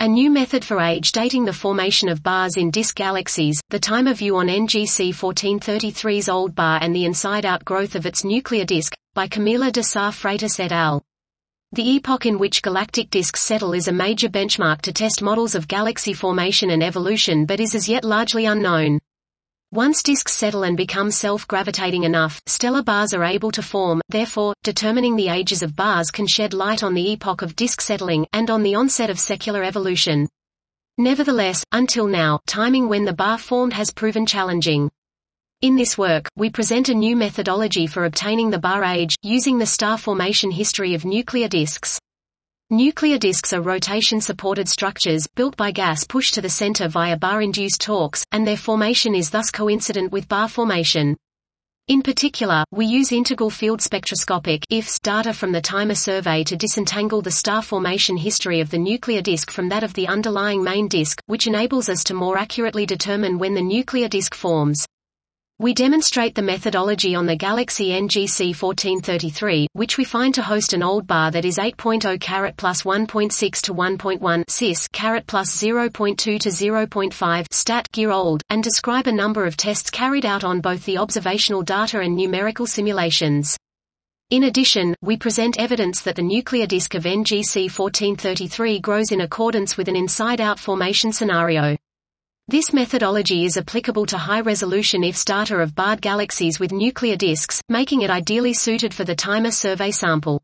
A new method for age dating the formation of bars in disk galaxies, the TIMER view on NGC 1433's old bar and the inside-out growth of its nuclear disk, by Camila de Sá Freitas et al. The epoch in which galactic disks settle is a major benchmark to test models of galaxy formation and evolution but is as yet largely unknown. Once disks settle and become self-gravitating enough, stellar bars are able to form, therefore, determining the ages of bars can shed light on the epoch of disk settling, and on the onset of secular evolution. Nevertheless, until now, timing when the bar formed has proven challenging. In this work, we present a new methodology for obtaining the bar age, using the star formation history of nuclear disks. Nuclear disks are rotation-supported structures, built by gas pushed to the center via bar-induced torques, and their formation is thus coincident with bar formation. In particular, we use integral field spectroscopic IFS data from the Timer survey to disentangle the star formation history of the nuclear disk from that of the underlying main disk, which enables us to more accurately determine when the nuclear disk forms. We demonstrate the methodology on the Galaxy NGC 1433, which we find to host an old bar that is 8.0 carat plus 1.6 to 1.1 cis carat plus 0.2 to 0.5 stat year old, and describe a number of tests carried out on both the observational data and numerical simulations. In addition, we present evidence that the nuclear disk of NGC 1433 grows in accordance with an inside-out formation scenario. This methodology is applicable to high-resolution IFS data of barred galaxies with nuclear disks, making it ideally suited for the Timer survey sample.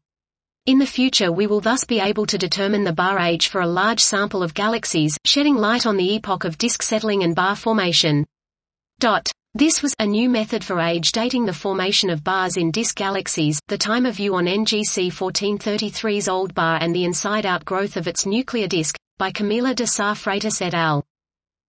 In the future we will thus be able to determine the bar age for a large sample of galaxies, shedding light on the epoch of disk settling and bar formation. Dot. This was a new method for age dating the formation of bars in disk galaxies, the TIMER view on NGC 1433's old bar and the inside-out growth of its nuclear disk, by Camila de Sá Freitas et al.